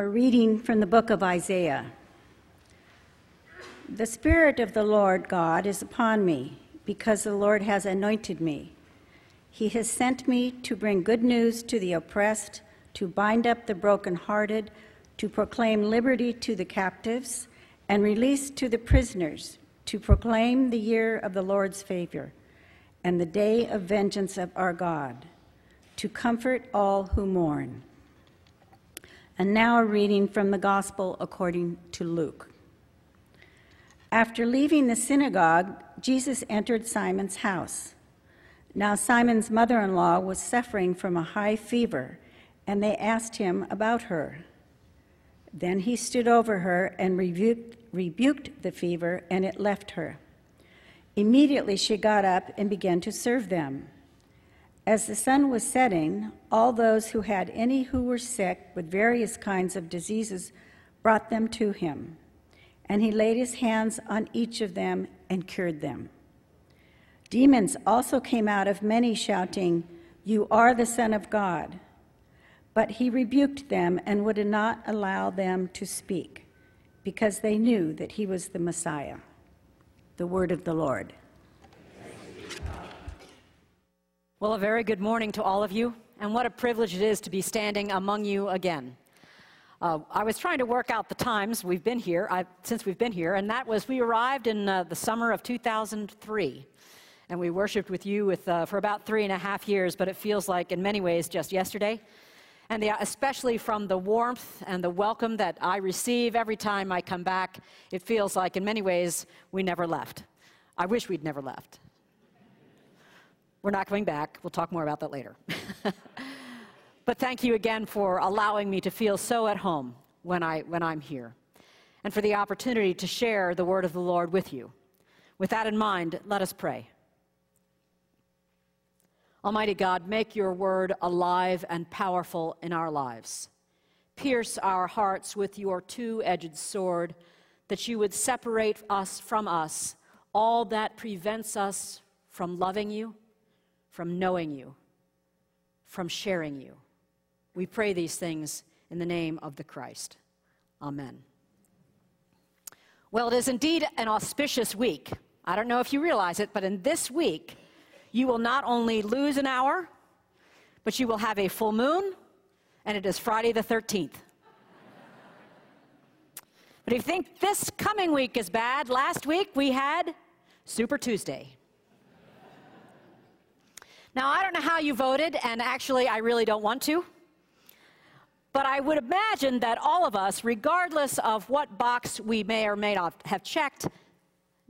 A reading from the book of Isaiah. The Spirit of the Lord God is upon me, because the Lord has anointed me. He has sent me to bring good news to the oppressed, to bind up the brokenhearted, to proclaim liberty to the captives, and release to the prisoners, to proclaim the year of the Lord's favor, and the day of vengeance of our God, to comfort all who mourn and now a reading from the Gospel according to Luke. After leaving the synagogue, Jesus entered Simon's house. Now, Simon's mother in law was suffering from a high fever, and they asked him about her. Then he stood over her and rebuked, rebuked the fever, and it left her. Immediately she got up and began to serve them. As the sun was setting, all those who had any who were sick with various kinds of diseases brought them to him, and he laid his hands on each of them and cured them. Demons also came out of many, shouting, You are the Son of God. But he rebuked them and would not allow them to speak, because they knew that he was the Messiah. The word of the Lord. Well, a very good morning to all of you, and what a privilege it is to be standing among you again. Uh, I was trying to work out the times we've been here, I, since we've been here, and that was we arrived in uh, the summer of 2003. And we worshiped with you with, uh, for about three and a half years, but it feels like, in many ways, just yesterday. And the, especially from the warmth and the welcome that I receive every time I come back, it feels like, in many ways, we never left. I wish we'd never left. We're not coming back. We'll talk more about that later. but thank you again for allowing me to feel so at home when, I, when I'm here and for the opportunity to share the word of the Lord with you. With that in mind, let us pray. Almighty God, make your word alive and powerful in our lives. Pierce our hearts with your two edged sword, that you would separate us from us, all that prevents us from loving you from knowing you, from sharing you. We pray these things in the name of the Christ. Amen. Well, it is indeed an auspicious week. I don't know if you realize it, but in this week, you will not only lose an hour, but you will have a full moon, and it is Friday the 13th. But if you think this coming week is bad, last week we had Super Tuesday. Now, I don't know how you voted, and actually, I really don't want to. But I would imagine that all of us, regardless of what box we may or may not have checked,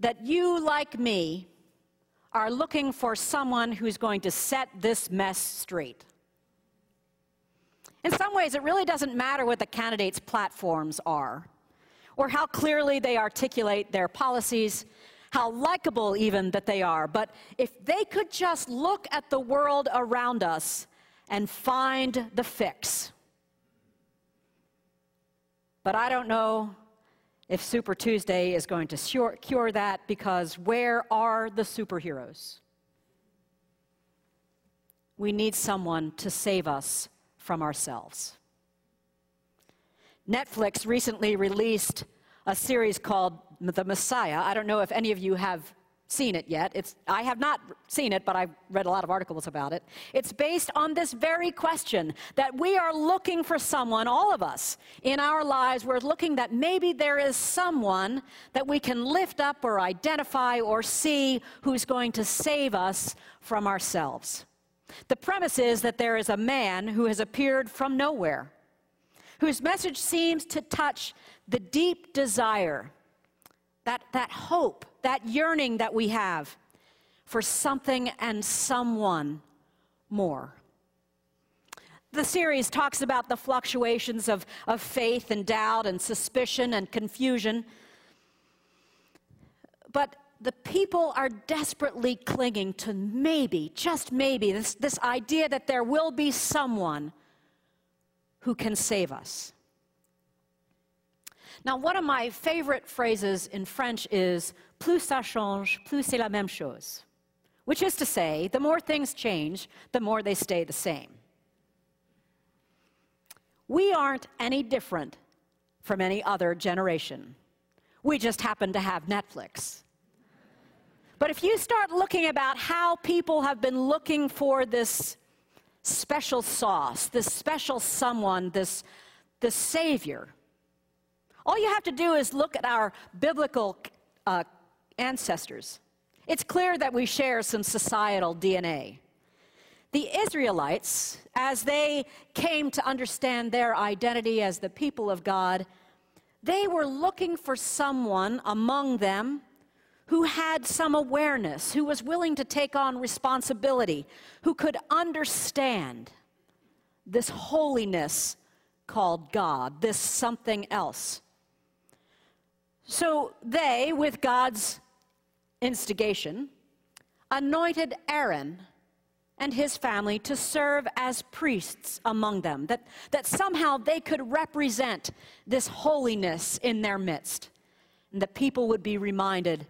that you, like me, are looking for someone who's going to set this mess straight. In some ways, it really doesn't matter what the candidates' platforms are or how clearly they articulate their policies how likable even that they are. But if they could just look at the world around us and find the fix. But I don't know if Super Tuesday is going to cure that because where are the superheroes? We need someone to save us from ourselves. Netflix recently released a series called The Messiah. I don't know if any of you have seen it yet. It's, I have not seen it, but I've read a lot of articles about it. It's based on this very question that we are looking for someone, all of us in our lives, we're looking that maybe there is someone that we can lift up or identify or see who's going to save us from ourselves. The premise is that there is a man who has appeared from nowhere, whose message seems to touch the deep desire, that, that hope, that yearning that we have for something and someone more. The series talks about the fluctuations of, of faith and doubt and suspicion and confusion. But the people are desperately clinging to maybe, just maybe, this, this idea that there will be someone who can save us. Now, one of my favorite phrases in French is plus ça change, plus c'est la même chose, which is to say, the more things change, the more they stay the same. we aren't any different from any other generation. We just happen to have Netflix. But if you start looking about how people have been looking for this special sauce, this special someone, this, this savior, all you have to do is look at our biblical uh, ancestors. It's clear that we share some societal DNA. The Israelites, as they came to understand their identity as the people of God, they were looking for someone among them who had some awareness, who was willing to take on responsibility, who could understand this holiness called God, this something else. So they, with God's instigation, anointed Aaron and his family to serve as priests among them, that, that somehow they could represent this holiness in their midst, and that people would be reminded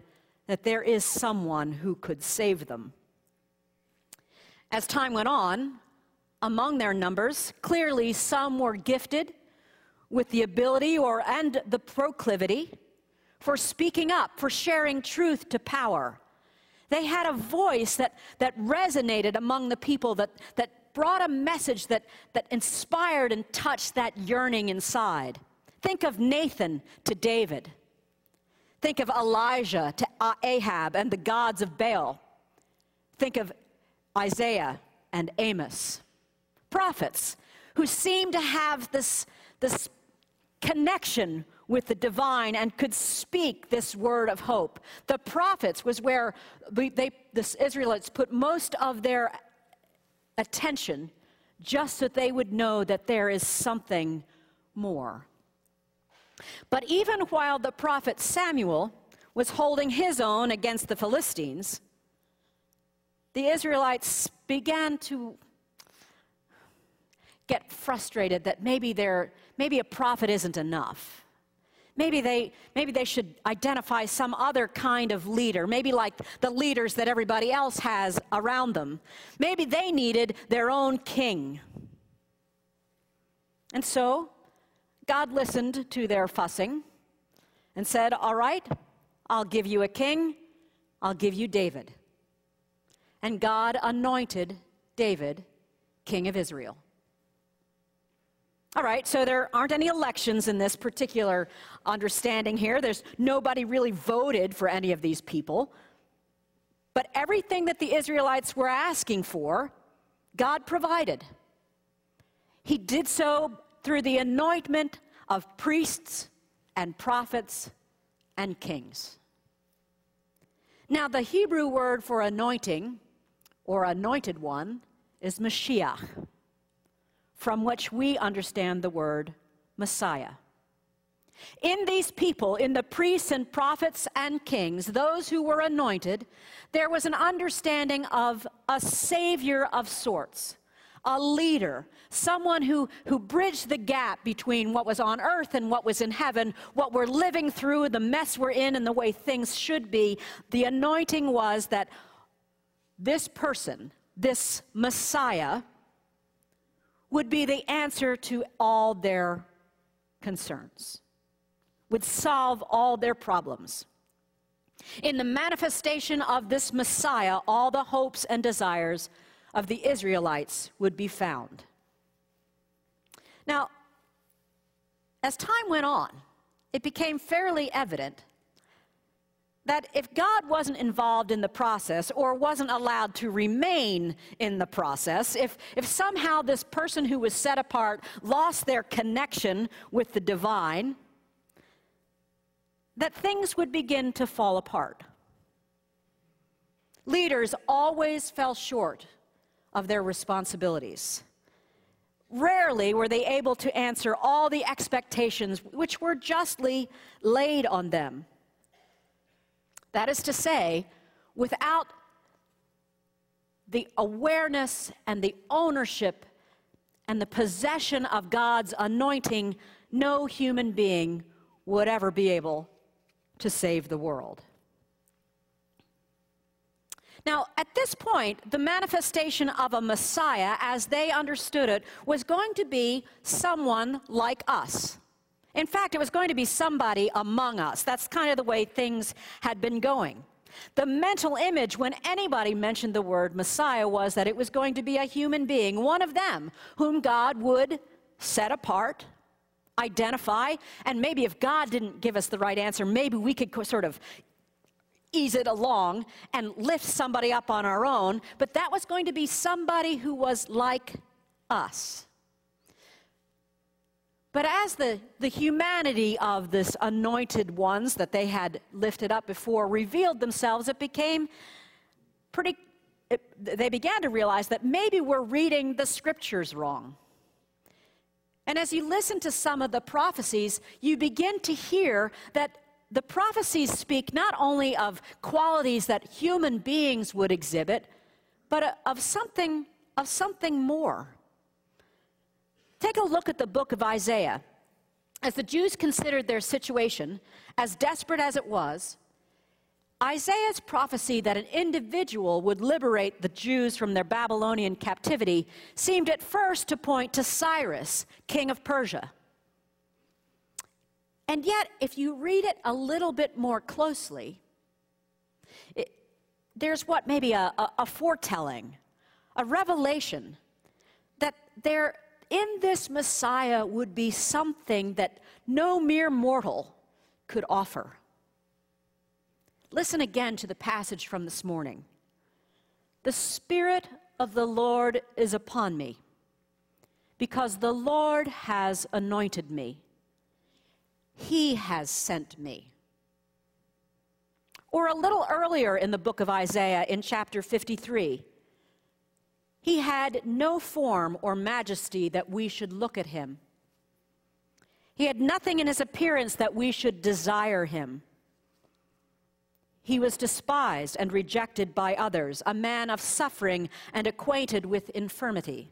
that there is someone who could save them. As time went on, among their numbers, clearly some were gifted with the ability or and the proclivity for speaking up, for sharing truth to power they had a voice that, that resonated among the people, that, that brought a message that, that inspired and touched that yearning inside. Think of Nathan to David. Think of Elijah to Ahab and the gods of Baal. Think of Isaiah and Amos. Prophets who seem to have this, this connection with the divine and could speak this word of hope. The prophets was where they, the Israelites put most of their attention just so they would know that there is something more. But even while the prophet Samuel was holding his own against the Philistines, the Israelites began to get frustrated that maybe, maybe a prophet isn't enough. Maybe they, maybe they should identify some other kind of leader, maybe like the leaders that everybody else has around them. Maybe they needed their own king. And so God listened to their fussing and said, All right, I'll give you a king, I'll give you David. And God anointed David king of Israel. All right, so there aren't any elections in this particular understanding here. There's nobody really voted for any of these people. But everything that the Israelites were asking for, God provided. He did so through the anointment of priests and prophets and kings. Now, the Hebrew word for anointing or anointed one is Mashiach from which we understand the word Messiah. In these people, in the priests and prophets and kings, those who were anointed, there was an understanding of a savior of sorts, a leader, someone who, who bridged the gap between what was on earth and what was in heaven, what we're living through, the mess we're in, and the way things should be. The anointing was that this person, this Messiah, would be the answer to all their concerns, would solve all their problems. In the manifestation of this Messiah, all the hopes and desires of the Israelites would be found. Now, as time went on, it became fairly evident that if God wasn't involved in the process or wasn't allowed to remain in the process, if, if somehow this person who was set apart lost their connection with the divine, that things would begin to fall apart. Leaders always fell short of their responsibilities. Rarely were they able to answer all the expectations which were justly laid on them. That is to say, without the awareness and the ownership and the possession of God's anointing, no human being would ever be able to save the world. Now, at this point, the manifestation of a Messiah, as they understood it, was going to be someone like us. In fact, it was going to be somebody among us. That's kind of the way things had been going. The mental image when anybody mentioned the word Messiah was that it was going to be a human being, one of them, whom God would set apart, identify, and maybe if God didn't give us the right answer, maybe we could sort of ease it along and lift somebody up on our own, but that was going to be somebody who was like us. But as the, the humanity of this anointed ones that they had lifted up before revealed themselves, it became pretty, it, they began to realize that maybe we're reading the scriptures wrong. And as you listen to some of the prophecies, you begin to hear that the prophecies speak not only of qualities that human beings would exhibit, but uh, of something, of something more. Take a look at the book of Isaiah. As the Jews considered their situation, as desperate as it was, Isaiah's prophecy that an individual would liberate the Jews from their Babylonian captivity seemed at first to point to Cyrus, king of Persia. And yet, if you read it a little bit more closely, it, there's what maybe a, a, a foretelling, a revelation that there in this Messiah would be something that no mere mortal could offer. Listen again to the passage from this morning. The Spirit of the Lord is upon me, because the Lord has anointed me he has sent me. Or a little earlier in the book of Isaiah, in chapter 53, he had no form or majesty that we should look at him. He had nothing in his appearance that we should desire him. He was despised and rejected by others, a man of suffering and acquainted with infirmity.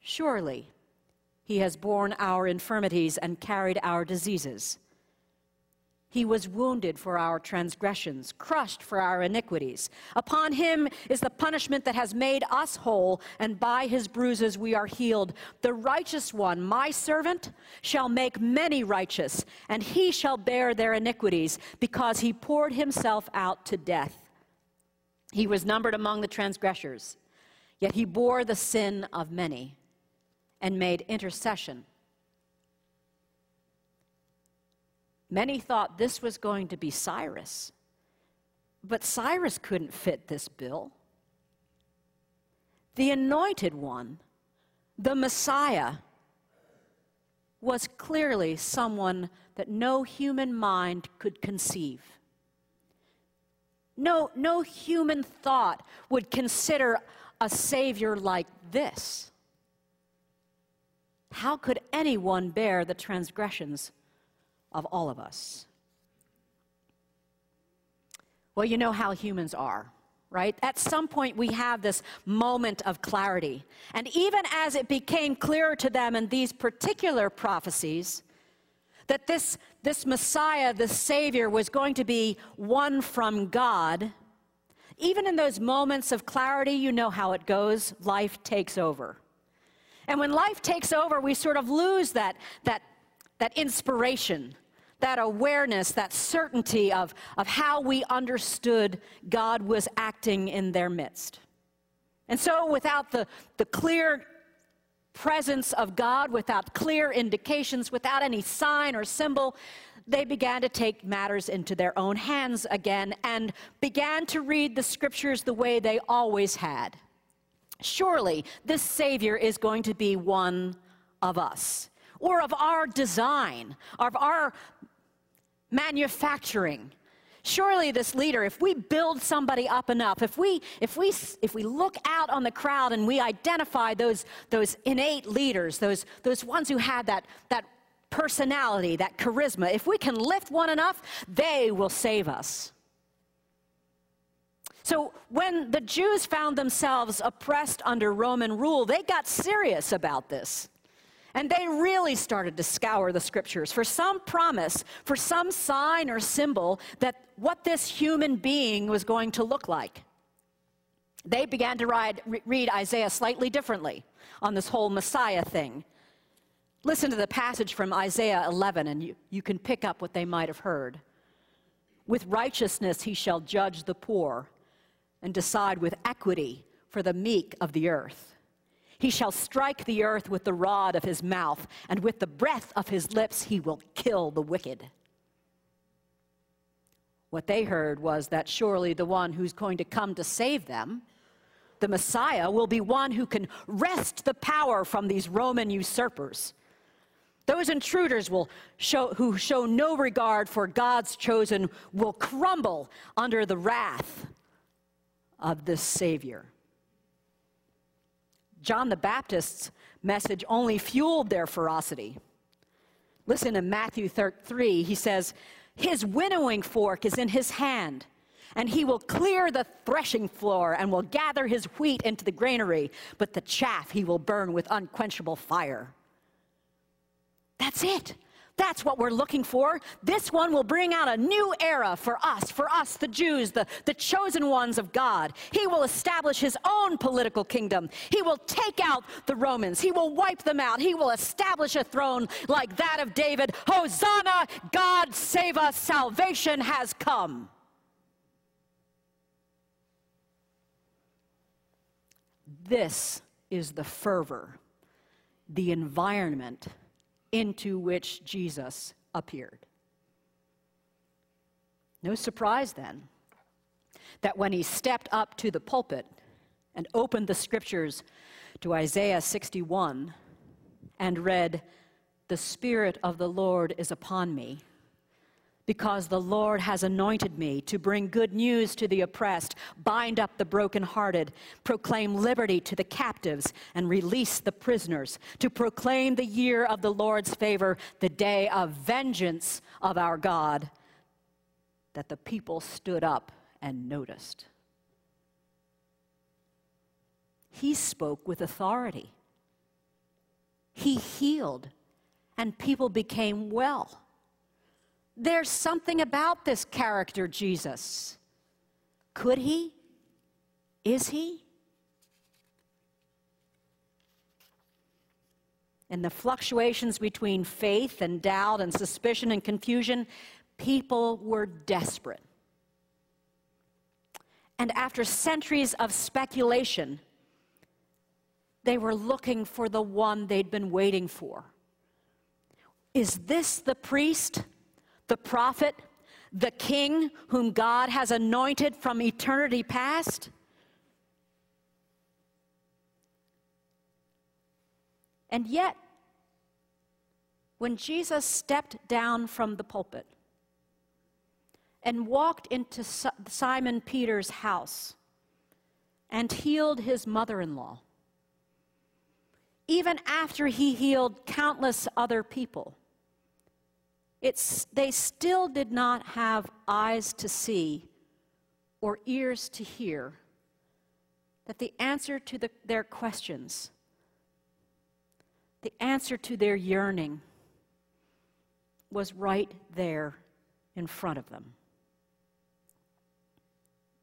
Surely he has borne our infirmities and carried our diseases. He was wounded for our transgressions, crushed for our iniquities. Upon him is the punishment that has made us whole, and by his bruises we are healed. The righteous one, my servant, shall make many righteous, and he shall bear their iniquities, because he poured himself out to death. He was numbered among the transgressors, yet he bore the sin of many and made intercession. Many thought this was going to be Cyrus, but Cyrus couldn't fit this bill. The anointed one, the Messiah, was clearly someone that no human mind could conceive. No, no human thought would consider a Savior like this. How could anyone bear the transgressions of all of us? Well, you know how humans are, right? At some point, we have this moment of clarity. And even as it became clearer to them in these particular prophecies, that this, this Messiah, this Savior, was going to be one from God, even in those moments of clarity, you know how it goes. Life takes over. And when life takes over, we sort of lose that, that, that inspiration, that awareness, that certainty of, of how we understood God was acting in their midst. And so, without the, the clear presence of God, without clear indications, without any sign or symbol, they began to take matters into their own hands again and began to read the scriptures the way they always had. Surely this Savior is going to be one of us, or of our design, of our manufacturing. Surely this leader, if we build somebody up enough, if we, if we, if we look out on the crowd and we identify those, those innate leaders, those, those ones who had that, that personality, that charisma, if we can lift one enough, they will save us. So when the Jews found themselves oppressed under Roman rule, they got serious about this. And they really started to scour the scriptures for some promise, for some sign or symbol that what this human being was going to look like. They began to ride, read Isaiah slightly differently on this whole Messiah thing. Listen to the passage from Isaiah 11, and you, you can pick up what they might have heard. With righteousness he shall judge the poor and decide with equity for the meek of the earth. He shall strike the earth with the rod of his mouth, and with the breath of his lips he will kill the wicked. What they heard was that surely the one who's going to come to save them the Messiah will be one who can wrest the power from these Roman usurpers. Those intruders will show, who show no regard for God's chosen will crumble under the wrath of this Savior. John the Baptist's message only fueled their ferocity. Listen to Matthew 3. He says, His winnowing fork is in his hand and he will clear the threshing floor and will gather his wheat into the granary, but the chaff he will burn with unquenchable fire. That's it. That's what we're looking for. This one will bring out a new era for us, for us, the Jews, the, the chosen ones of God. He will establish his own political kingdom. He will take out the Romans. He will wipe them out. He will establish a throne like that of David. Hosanna, God save us, salvation has come. This is the fervor, the environment into which Jesus appeared. No surprise then that when he stepped up to the pulpit and opened the scriptures to Isaiah 61 and read, The Spirit of the Lord is upon me because the Lord has anointed me to bring good news to the oppressed, bind up the brokenhearted, proclaim liberty to the captives, and release the prisoners, to proclaim the year of the Lord's favor, the day of vengeance of our God. That the people stood up and noticed. He spoke with authority. He healed, and people became well. There's something about this character, Jesus. Could he? Is he? In the fluctuations between faith and doubt and suspicion and confusion, people were desperate. And after centuries of speculation, they were looking for the one they'd been waiting for. Is this the priest the prophet, the king whom God has anointed from eternity past? And yet, when Jesus stepped down from the pulpit and walked into Simon Peter's house and healed his mother in law, even after he healed countless other people, it's, they still did not have eyes to see or ears to hear that the answer to the, their questions, the answer to their yearning, was right there in front of them.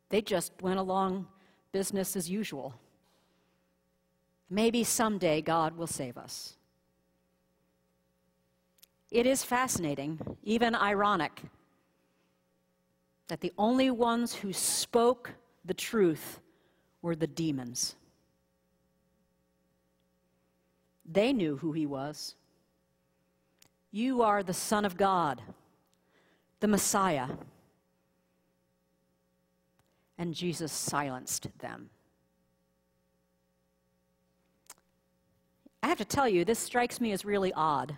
They just went along business as usual. Maybe someday God will save us. It is fascinating, even ironic, that the only ones who spoke the truth were the demons. They knew who he was. You are the Son of God, the Messiah. And Jesus silenced them. I have to tell you, this strikes me as really odd.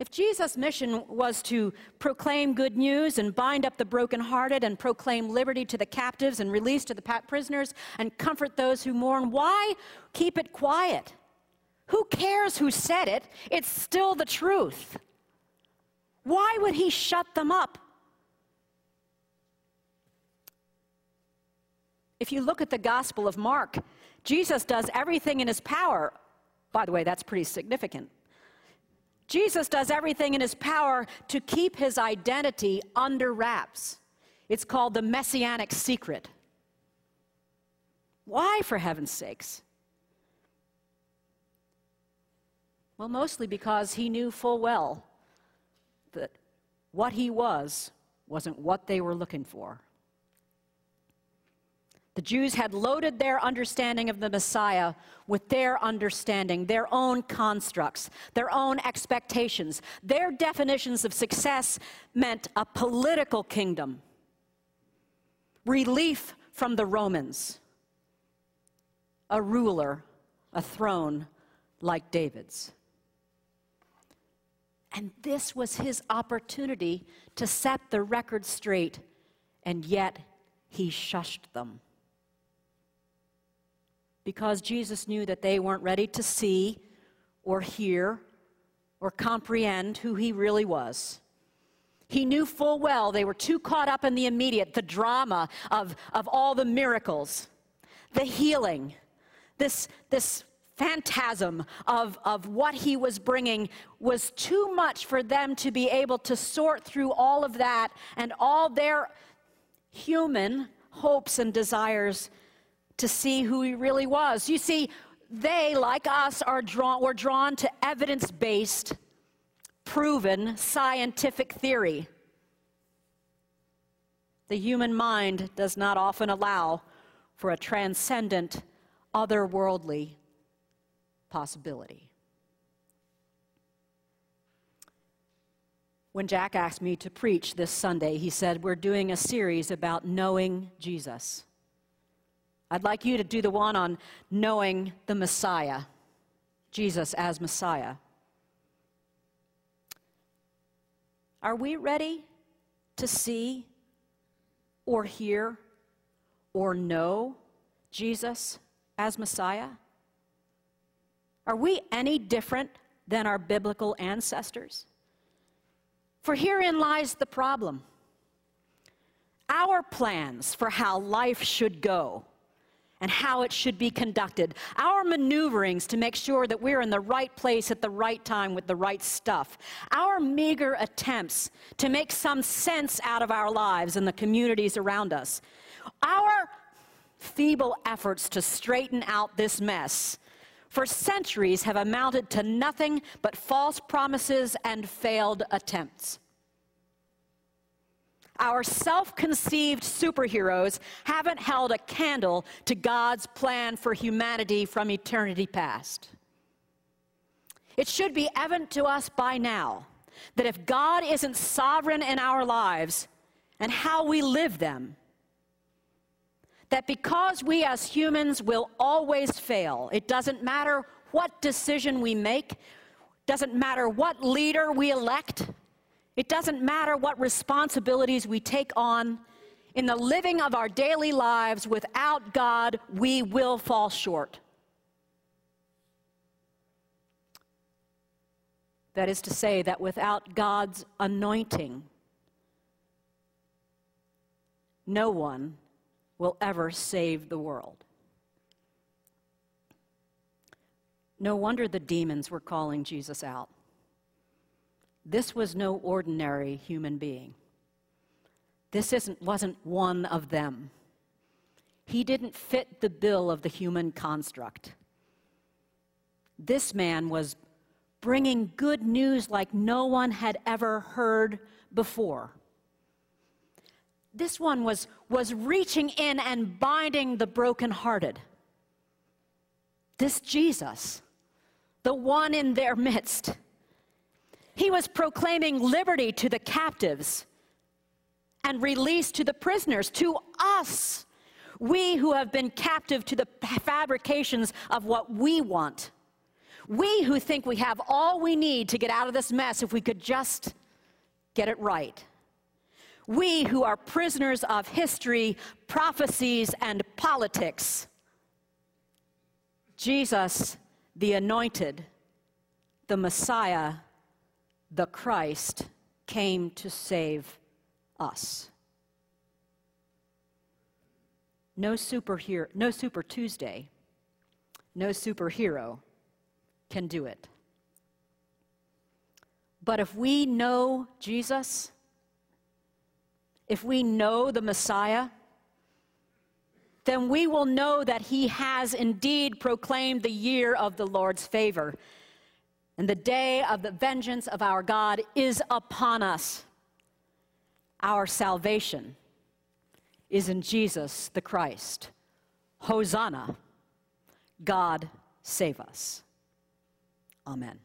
If Jesus' mission was to proclaim good news and bind up the brokenhearted and proclaim liberty to the captives and release to the prisoners and comfort those who mourn, why keep it quiet? Who cares who said it? It's still the truth. Why would he shut them up? If you look at the Gospel of Mark, Jesus does everything in his power. By the way, that's pretty significant Jesus does everything in his power to keep his identity under wraps. It's called the messianic secret. Why, for heaven's sakes? Well, mostly because he knew full well that what he was wasn't what they were looking for. The Jews had loaded their understanding of the Messiah with their understanding, their own constructs, their own expectations. Their definitions of success meant a political kingdom, relief from the Romans, a ruler, a throne like David's. And this was his opportunity to set the record straight, and yet he shushed them because Jesus knew that they weren't ready to see or hear or comprehend who he really was. He knew full well they were too caught up in the immediate, the drama of, of all the miracles, the healing, this, this phantasm of, of what he was bringing was too much for them to be able to sort through all of that and all their human hopes and desires to see who he really was. You see, they, like us, are drawn, were drawn to evidence based, proven scientific theory. The human mind does not often allow for a transcendent, otherworldly possibility. When Jack asked me to preach this Sunday, he said, We're doing a series about knowing Jesus. I'd like you to do the one on knowing the Messiah, Jesus as Messiah. Are we ready to see or hear or know Jesus as Messiah? Are we any different than our biblical ancestors? For herein lies the problem. Our plans for how life should go and how it should be conducted, our maneuverings to make sure that we're in the right place at the right time with the right stuff, our meager attempts to make some sense out of our lives and the communities around us, our feeble efforts to straighten out this mess for centuries have amounted to nothing but false promises and failed attempts. Our self conceived superheroes haven't held a candle to God's plan for humanity from eternity past. It should be evident to us by now that if God isn't sovereign in our lives and how we live them, that because we as humans will always fail, it doesn't matter what decision we make, doesn't matter what leader we elect, it doesn't matter what responsibilities we take on. In the living of our daily lives without God, we will fall short. That is to say, that without God's anointing, no one will ever save the world. No wonder the demons were calling Jesus out. This was no ordinary human being. This isn't, wasn't one of them. He didn't fit the bill of the human construct. This man was bringing good news like no one had ever heard before. This one was, was reaching in and binding the brokenhearted. This Jesus, the one in their midst, he was proclaiming liberty to the captives and release to the prisoners, to us, we who have been captive to the fabrications of what we want. We who think we have all we need to get out of this mess if we could just get it right. We who are prisoners of history, prophecies, and politics. Jesus, the anointed, the Messiah, the Christ came to save us. No superhero, no super Tuesday, no superhero can do it. But if we know Jesus, if we know the Messiah, then we will know that he has indeed proclaimed the year of the Lord's favor. And the day of the vengeance of our God is upon us. Our salvation is in Jesus the Christ. Hosanna, God save us. Amen.